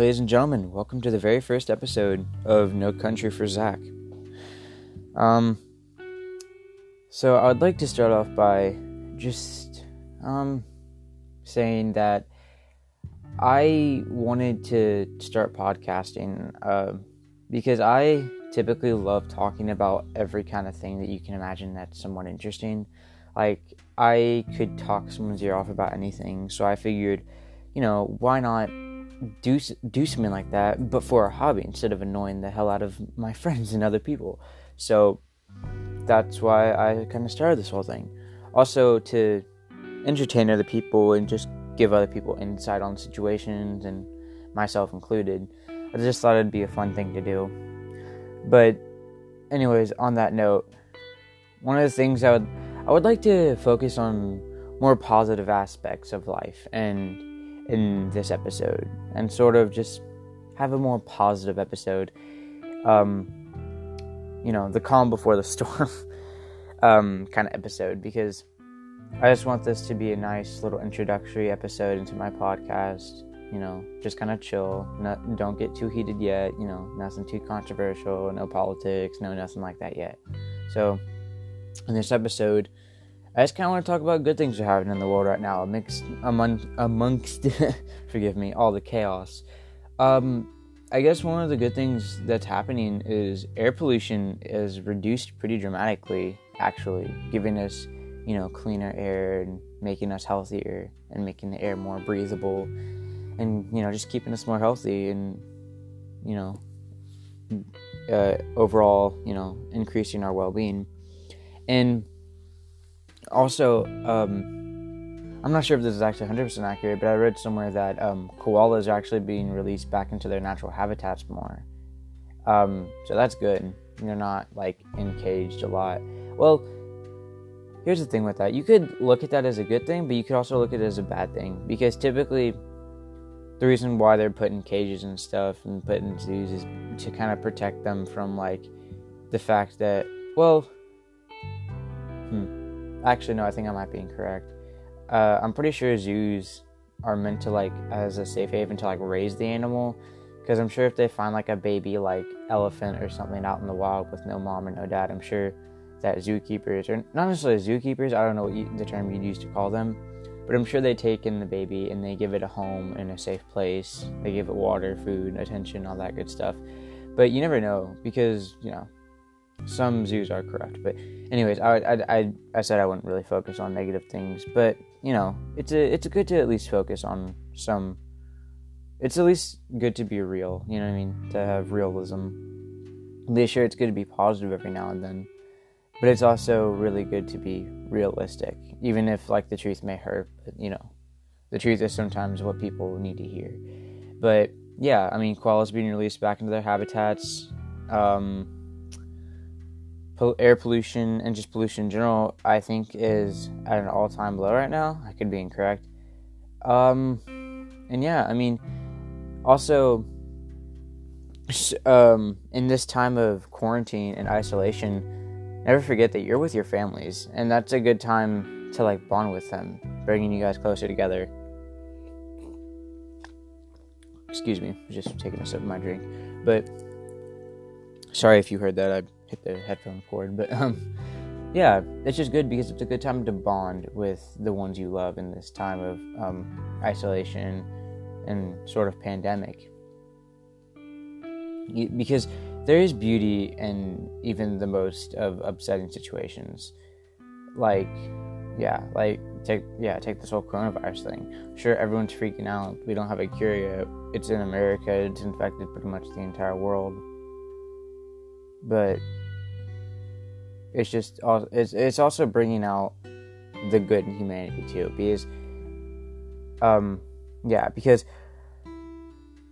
ladies and gentlemen, welcome to the very first episode of No Country for Zach. Um, so I would like to start off by just um saying that I wanted to start podcasting uh, because I typically love talking about every kind of thing that you can imagine that's somewhat interesting. Like I could talk someone's ear off about anything, so I figured, you know, why not do do something like that, but for a hobby instead of annoying the hell out of my friends and other people. So that's why I kind of started this whole thing. Also to entertain other people and just give other people insight on situations and myself included. I just thought it'd be a fun thing to do. But anyways, on that note, one of the things I would I would like to focus on more positive aspects of life and in this episode and sort of just have a more positive episode. Um you know, the calm before the storm um kind of episode because I just want this to be a nice little introductory episode into my podcast. You know, just kind of chill. Not, don't get too heated yet. You know, nothing too controversial. No politics. No nothing like that yet. So, in this episode, I just kind of want to talk about good things that are happening in the world right now, among, amongst forgive me, all the chaos. Um, I guess one of the good things that's happening is air pollution is reduced pretty dramatically. Actually, giving us you know, cleaner air and making us healthier and making the air more breathable and, you know, just keeping us more healthy and, you know, uh, overall, you know, increasing our well being. And also, um, I'm not sure if this is actually 100% accurate, but I read somewhere that um, koalas are actually being released back into their natural habitats more. Um, so that's good. They're not like encaged a lot. Well, here's the thing with that you could look at that as a good thing but you could also look at it as a bad thing because typically the reason why they're put in cages and stuff and put in zoos is to kind of protect them from like the fact that well actually no i think i might be incorrect uh, i'm pretty sure zoos are meant to like as a safe haven to like raise the animal because i'm sure if they find like a baby like elephant or something out in the wild with no mom or no dad i'm sure that zookeepers, or not necessarily zookeepers, I don't know what you, the term you'd use to call them, but I'm sure they take in the baby and they give it a home in a safe place. They give it water, food, attention, all that good stuff. But you never know because, you know, some zoos are corrupt. But, anyways, I, I, I, I said I wouldn't really focus on negative things, but, you know, it's a, it's good to at least focus on some. It's at least good to be real, you know what I mean? To have realism. Be sure it's good to be positive every now and then but it's also really good to be realistic even if like the truth may hurt but, you know the truth is sometimes what people need to hear but yeah i mean koalas being released back into their habitats um, air pollution and just pollution in general i think is at an all-time low right now i could be incorrect um, and yeah i mean also um, in this time of quarantine and isolation never forget that you're with your families, and that's a good time to like bond with them, bringing you guys closer together. Excuse me, just taking a sip of my drink. But sorry if you heard that. I hit the headphone cord, but um, yeah, it's just good because it's a good time to bond with the ones you love in this time of um, isolation and sort of pandemic. Because there is beauty in even the most of upsetting situations. Like, yeah, like take yeah, take this whole coronavirus thing. Sure, everyone's freaking out. We don't have a cure yet. It's in America. It's infected pretty much the entire world. But it's just it's it's also bringing out the good in humanity too, because um yeah, because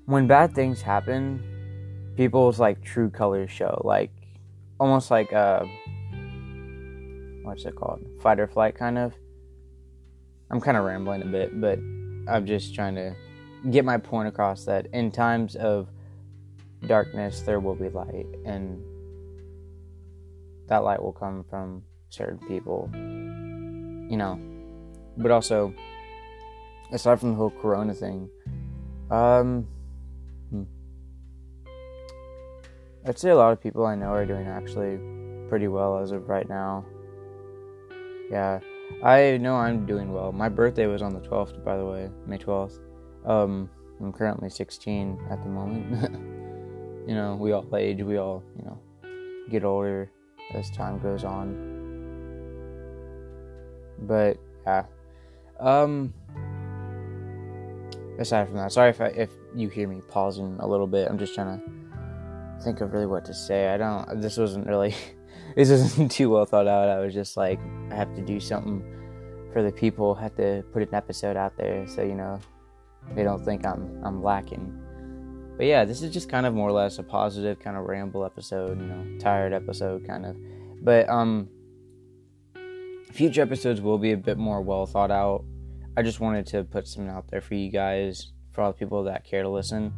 when bad things happen, people's like true colors show, like almost like a uh, what's it called, fight or flight kind of. I'm kind of rambling a bit, but I'm just trying to get my point across that in times of darkness there will be light, and that light will come from certain people, you know. But also, aside from the whole Corona thing, um, I'd say a lot of people I know are doing actually pretty well as of right now. Yeah, I know I'm doing well. My birthday was on the 12th, by the way, May 12th. Um, I'm currently 16 at the moment. you know, we all age, we all, you know, get older as time goes on. But yeah, um, aside from that, sorry if I, if you hear me pausing a little bit. I'm just trying to think of really what to say. I don't. This wasn't really. this isn't too well thought out. I was just like, I have to do something for the people. Have to put an episode out there, so you know, they don't think I'm I'm lacking. But yeah, this is just kind of more or less a positive kind of ramble episode. You know, tired episode kind of. But um, future episodes will be a bit more well thought out. I just wanted to put something out there for you guys, for all the people that care to listen.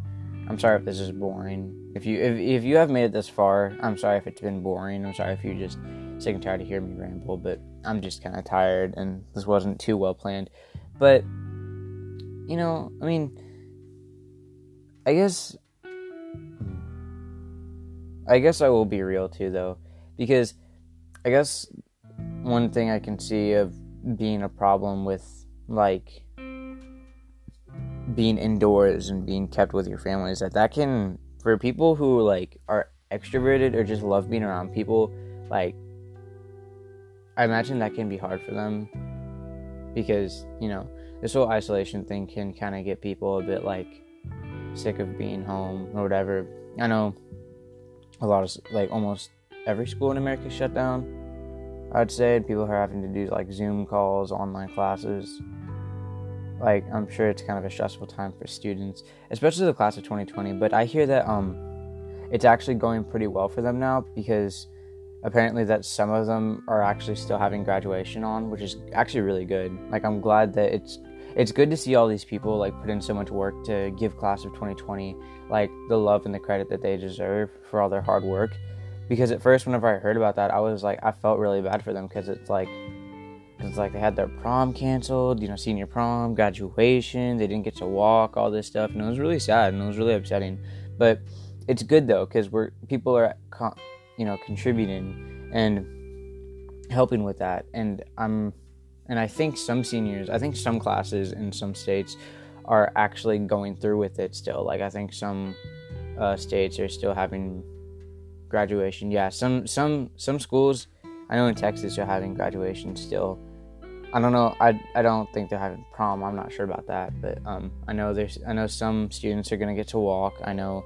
I'm sorry if this is boring. If you if, if you have made it this far, I'm sorry if it's been boring. I'm sorry if you're just sick and tired of hearing me ramble, but I'm just kind of tired and this wasn't too well planned. But you know, I mean, I guess I guess I will be real too though because I guess one thing I can see of being a problem with like being indoors and being kept with your family is that that can for people who like are extroverted or just love being around people like I imagine that can be hard for them because you know this whole isolation thing can kind of get people a bit like sick of being home or whatever. I know a lot of like almost every school in America shut down I'd say people are having to do like Zoom calls, online classes. Like I'm sure it's kind of a stressful time for students, especially the class of 2020. But I hear that um, it's actually going pretty well for them now because apparently that some of them are actually still having graduation on, which is actually really good. Like I'm glad that it's it's good to see all these people like put in so much work to give class of 2020 like the love and the credit that they deserve for all their hard work. Because at first whenever i heard about that i was like i felt really bad for them because it's like it's like they had their prom canceled you know senior prom graduation they didn't get to walk all this stuff and it was really sad and it was really upsetting. But it's good though because we're people are you know contributing and helping with that and i'm and i think some seniors i think some classes in some states are actually going through with it still like i think some uh, states are still having graduation. Yeah, some some some schools I know in Texas are having graduation still. I don't know. I, I don't think they're having prom. I'm not sure about that, but um, I know there's I know some students are gonna get to walk. I know,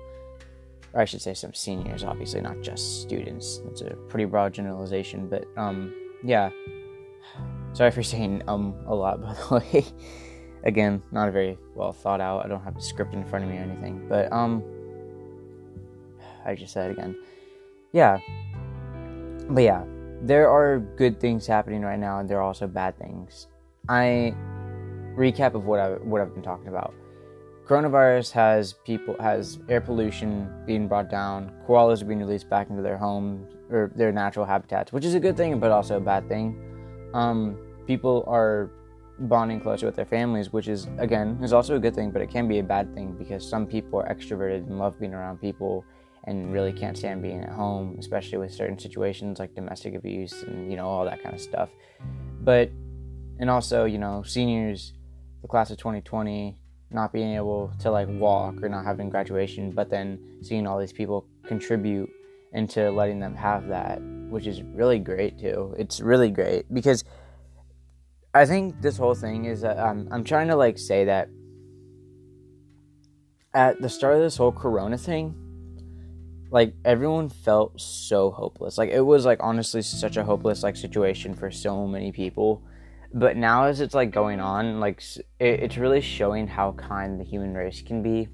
or I should say some seniors. Obviously, not just students. It's a pretty broad generalization, but um, yeah. Sorry for saying um a lot, by the way. Again, not a very well thought out. I don't have a script in front of me or anything, but um, I just said it again yeah. But yeah, there are good things happening right now, and there are also bad things. I recap of what I what I've been talking about. Coronavirus has people has air pollution being brought down. Koalas are being released back into their homes or their natural habitats, which is a good thing, but also a bad thing. Um, people are bonding closer with their families, which is again is also a good thing, but it can be a bad thing because some people are extroverted and love being around people and really can't stand being at home, especially with certain situations like domestic abuse and you know all that kind of stuff. But and also you know seniors, the class of 2020, not being able to like walk or not having graduation, but then seeing all these people contribute into letting them have that, which is really great too. It's really great because I think this whole thing is that um, I'm trying to like say that at the start of this whole Corona thing like everyone felt so hopeless. Like it was like honestly such a hopeless like situation for so many people. But now as it's like going on, like it, it's really showing how kind the human race can be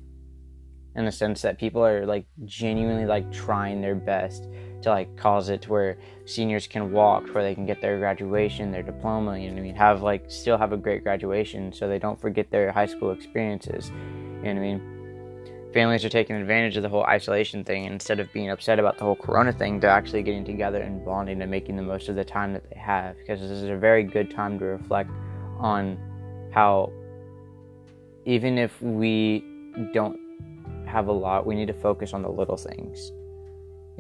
in the sense that people are like genuinely like trying their best to like cause it to where seniors can walk where they can get their graduation their diploma you know what i mean? Have like still have a great graduation so they don't forget their high school experiences you know what i mean? Families are taking advantage of the whole isolation thing instead of being upset about the whole corona thing they're actually getting together and bonding and making the most of the time that they have because this is a very good time to reflect on how even if we don't have a lot we need to focus on the little things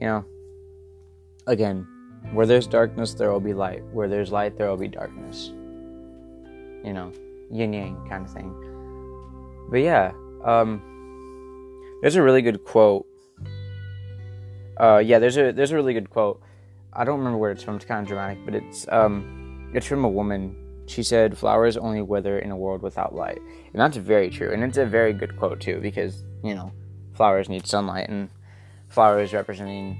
you know, again, where there's darkness, there will be light. Where there's light, there will be darkness. You know, yin yang kind of thing. But yeah, um, there's a really good quote. Uh, yeah, there's a there's a really good quote. I don't remember where it's from. It's kind of dramatic, but it's um, it's from a woman. She said, "Flowers only wither in a world without light," and that's very true. And it's a very good quote too, because you know, flowers need sunlight, and flowers representing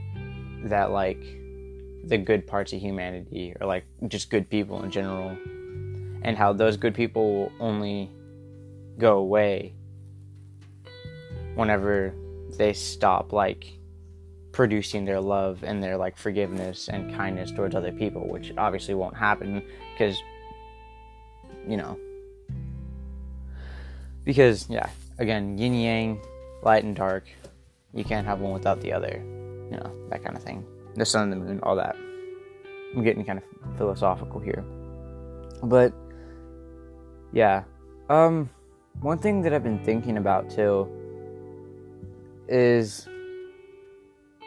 that like the good parts of humanity, or like just good people in general, and how those good people will only go away whenever they stop like producing their love and their like forgiveness and kindness towards other people, which obviously won't happen because you know because yeah, again, yin yang, light and dark, you can't have one without the other. You know, that kind of thing. The sun and the moon, all that. I'm getting kind of philosophical here. But yeah. Um one thing that I've been thinking about too is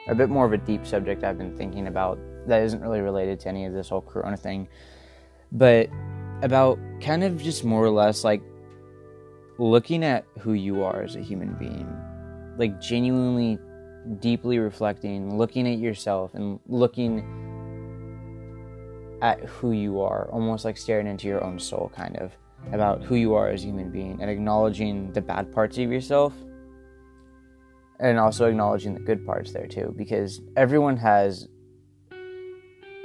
a bit more of a deep subject I've been thinking about that isn't really related to any of this whole corona thing, but about kind of just more or less like looking at who you are as a human being, like genuinely deeply reflecting, looking at yourself and looking at who you are, almost like staring into your own soul, kind of about who you are as a human being and acknowledging the bad parts of yourself and also acknowledging the good parts there too because everyone has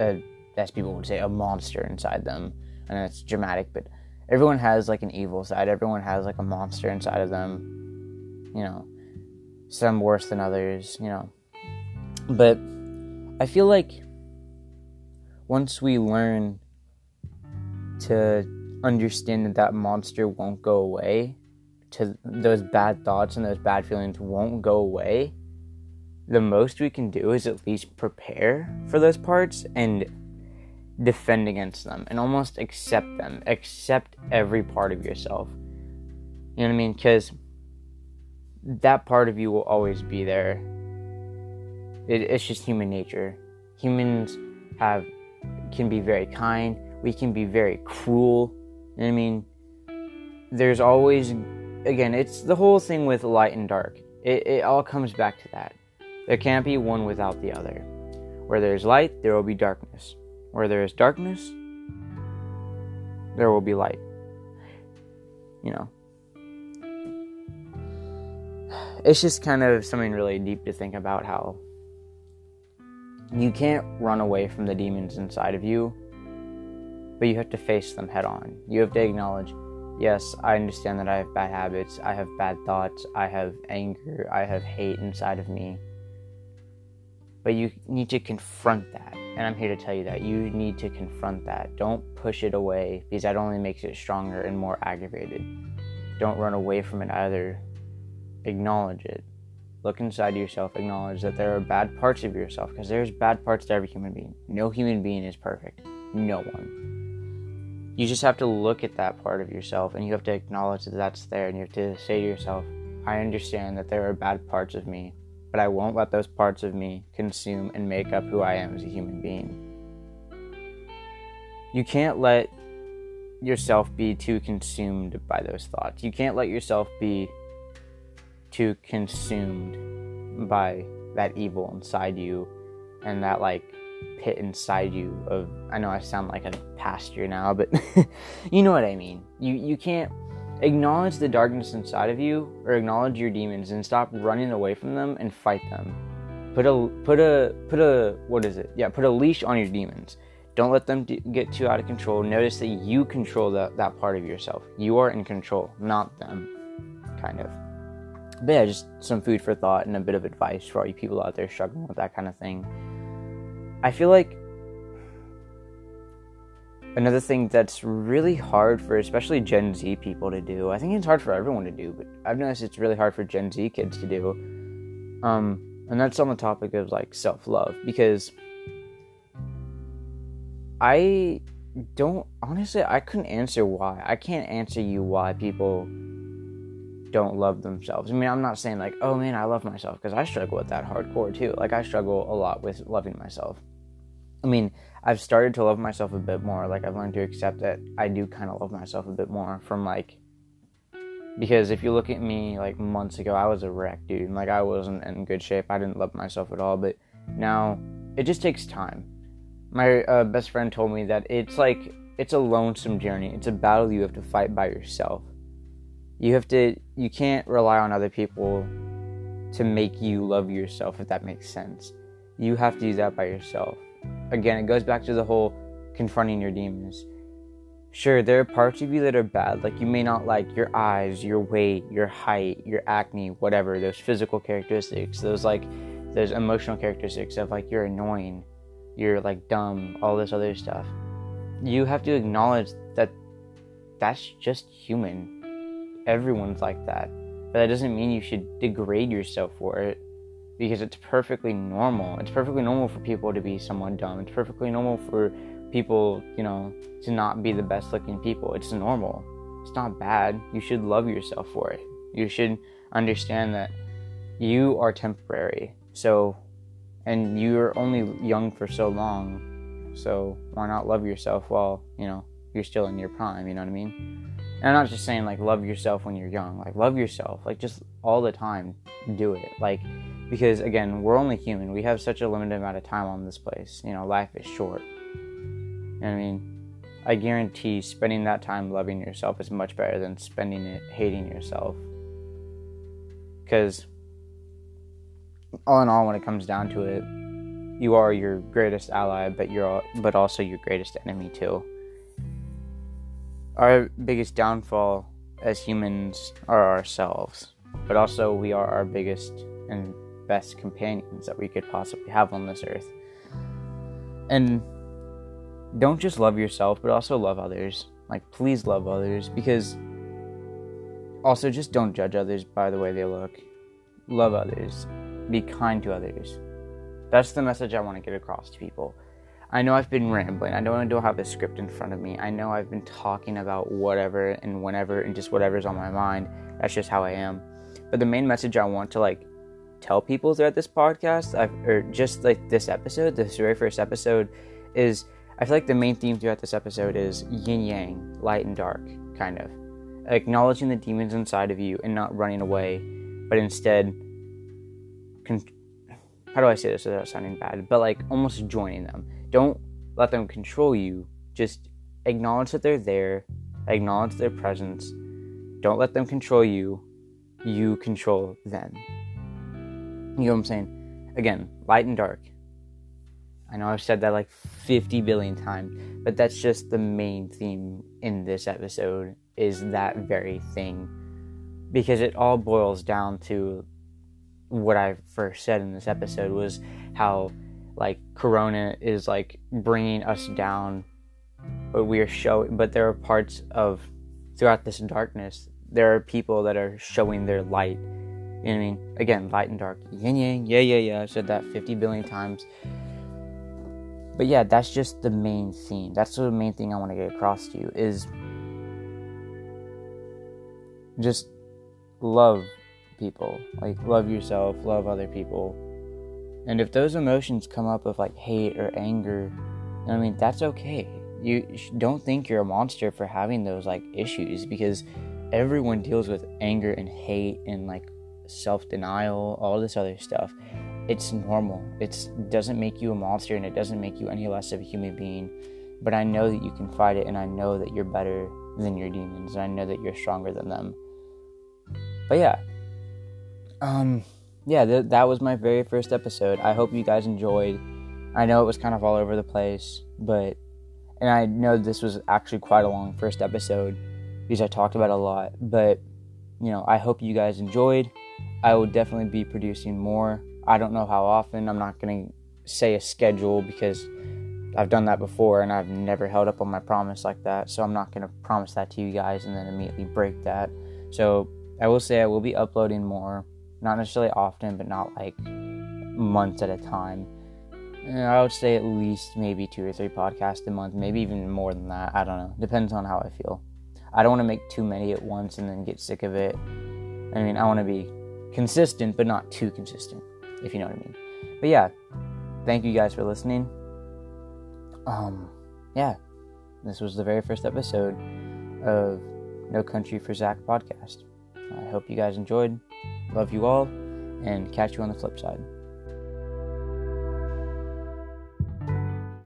a as people would say a monster inside them. And it's dramatic but everyone has like an evil side. Everyone has like a monster inside of them you know some worse than others you know but i feel like once we learn to understand that that monster won't go away, to those bad thoughts and those bad feelings won't go away, the most we can do is at least prepare for those parts and defend against them and almost accept them. Accept every part of yourself. You know what I mean? Because that part of you will always be there. It, it's just human nature. Humans have can be very kind. We can be very cruel. I mean, there's always, again, it's the whole thing with light and dark. It, it all comes back to that. There can't be one without the other. Where there's light, there will be darkness. Where there is darkness, there will be light. You know. It's just kind of something really deep to think about how you can't run away from the demons inside of you but you have to face them head on. You have to acknowledge, yes, I understand that I have bad habits, I have bad thoughts, I have anger, I have hate inside of me. But you need to confront that. And I'm here to tell you that you need to confront that. Don't push it away because that only makes it stronger and more aggravated. Don't run away from it either. Acknowledge it. Look inside yourself, acknowledge that there are bad parts of yourself because there's bad parts to every human being. No human being is perfect. No one you just have to look at that part of yourself and you have to acknowledge that that's there and you have to say to yourself, I understand that there are bad parts of me, but I won't let those parts of me consume and make up who I am as a human being. You can't let yourself be too consumed by those thoughts. You can't let yourself be too consumed by that evil inside you and that like pit inside you of I know I sound like a pastor now, but you know what I mean. You you can't acknowledge the darkness inside of you or acknowledge your demons and stop running away from them and fight them. Put a put a put a what is it? Yeah, put a leash on your demons. Don't let them get too out of control. Notice that you control that that part of yourself. You are in control, not them. Kind of. But yeah, just some food for thought and a bit of advice for all you people out there struggling with that kind of thing. I feel like another thing that's really hard for especially Gen Z people to do. I think it's hard for everyone to do, but I've noticed it's really hard for Gen Z kids to do. Um, and that's on the topic of like self love because I don't honestly I couldn't answer why. I can't answer you why people don't love themselves. I mean, I'm not saying like, oh man, I love myself because I struggle with that hardcore too. Like, I struggle a lot with loving myself. I mean, I've started to love myself a bit more. Like, I've learned to accept that I do kind of love myself a bit more from like, because if you look at me like months ago, I was a wreck, dude. Like, I wasn't in good shape. I didn't love myself at all. But now it just takes time. My uh, best friend told me that it's like, it's a lonesome journey. It's a battle you have to fight by yourself you have to you can't rely on other people to make you love yourself if that makes sense. You have to do that by yourself. Again it goes back to the whole confronting your demons. Sure there are parts of you that are bad like you may not like your eyes your weight your height your acne whatever those physical characteristics those like those emotional characteristics of like you're annoying you're like dumb all this other stuff. You have to acknowledge that that's just human everyone's like that. But that doesn't mean you should degrade yourself for it because it's perfectly normal. It's perfectly normal for people to be somewhat dumb. It's perfectly normal for people, you know, to not be the best looking people. It's normal. It's not bad. You should love yourself for it. You should understand that you are temporary. So, and you're only young for so long. So, why not love yourself while, you know, you're still in your prime? You know what I mean? And I'm not just saying like love yourself when you're young. Like love yourself. Like just all the time do it. Like because again, we're only human. We have such a limited amount of time on this place. You know, life is short. You know I mean? I guarantee spending that time loving yourself is much better than spending it hating yourself. Because all in all when it comes down to it, you are your greatest ally, but you're but also your greatest enemy too our biggest downfall as humans are ourselves, but also we are our biggest and best companions that we could possibly have on this earth. And don't just love yourself, but also love others. Like, please love others because also just don't judge others by the way they look. Love others, be kind to others. That's the message I want to get across to people. I know I've been rambling. I don't, I don't have a script in front of me. I know I've been talking about whatever and whenever and just whatever's on my mind. That's just how I am. But the main message I want to like tell people throughout this podcast, I've, or just like this episode, this very first episode, is I feel like the main theme throughout this episode is yin yang, light and dark, kind of. Acknowledging the demons inside of you and not running away, but instead, con- how do I say this without sounding bad? But like almost joining them don't let them control you. Just acknowledge that they're there, acknowledge their presence. Don't let them control you. You control them. You know what I'm saying? Again, light and dark. I know I've said that like 50 billion times, but that's just the main theme in this episode is that very thing. Because it all boils down to what I first said in this episode was how like corona is like bringing us down but we are showing but there are parts of throughout this darkness there are people that are showing their light. You know i mean? Again light and dark. Yin yang yeah yeah yeah. I've said that 50 billion times. But yeah that's just the main theme that's the main thing i want to get across to you is just love people. Like love yourself love other people and if those emotions come up of like hate or anger, I mean, that's okay. You don't think you're a monster for having those like issues because everyone deals with anger and hate and like self denial, all this other stuff. It's normal. It doesn't make you a monster and it doesn't make you any less of a human being. But I know that you can fight it and I know that you're better than your demons and I know that you're stronger than them. But yeah. Um yeah, th- that was my very first episode. I hope you guys enjoyed. I know it was kind of all over the place, but and I know this was actually quite a long first episode because I talked about a lot, but you know, I hope you guys enjoyed. I will definitely be producing more. I don't know how often. I'm not going to say a schedule because I've done that before and I've never held up on my promise like that. So I'm not going to promise that to you guys and then immediately break that. So I will say I will be uploading more not necessarily often, but not like months at a time. I would say at least maybe two or three podcasts a month, maybe even more than that. I don't know. Depends on how I feel. I don't want to make too many at once and then get sick of it. I mean, I want to be consistent, but not too consistent, if you know what I mean. But yeah, thank you guys for listening. Um, yeah, this was the very first episode of No Country for Zach podcast. I hope you guys enjoyed. Love you all, and catch you on the flip side.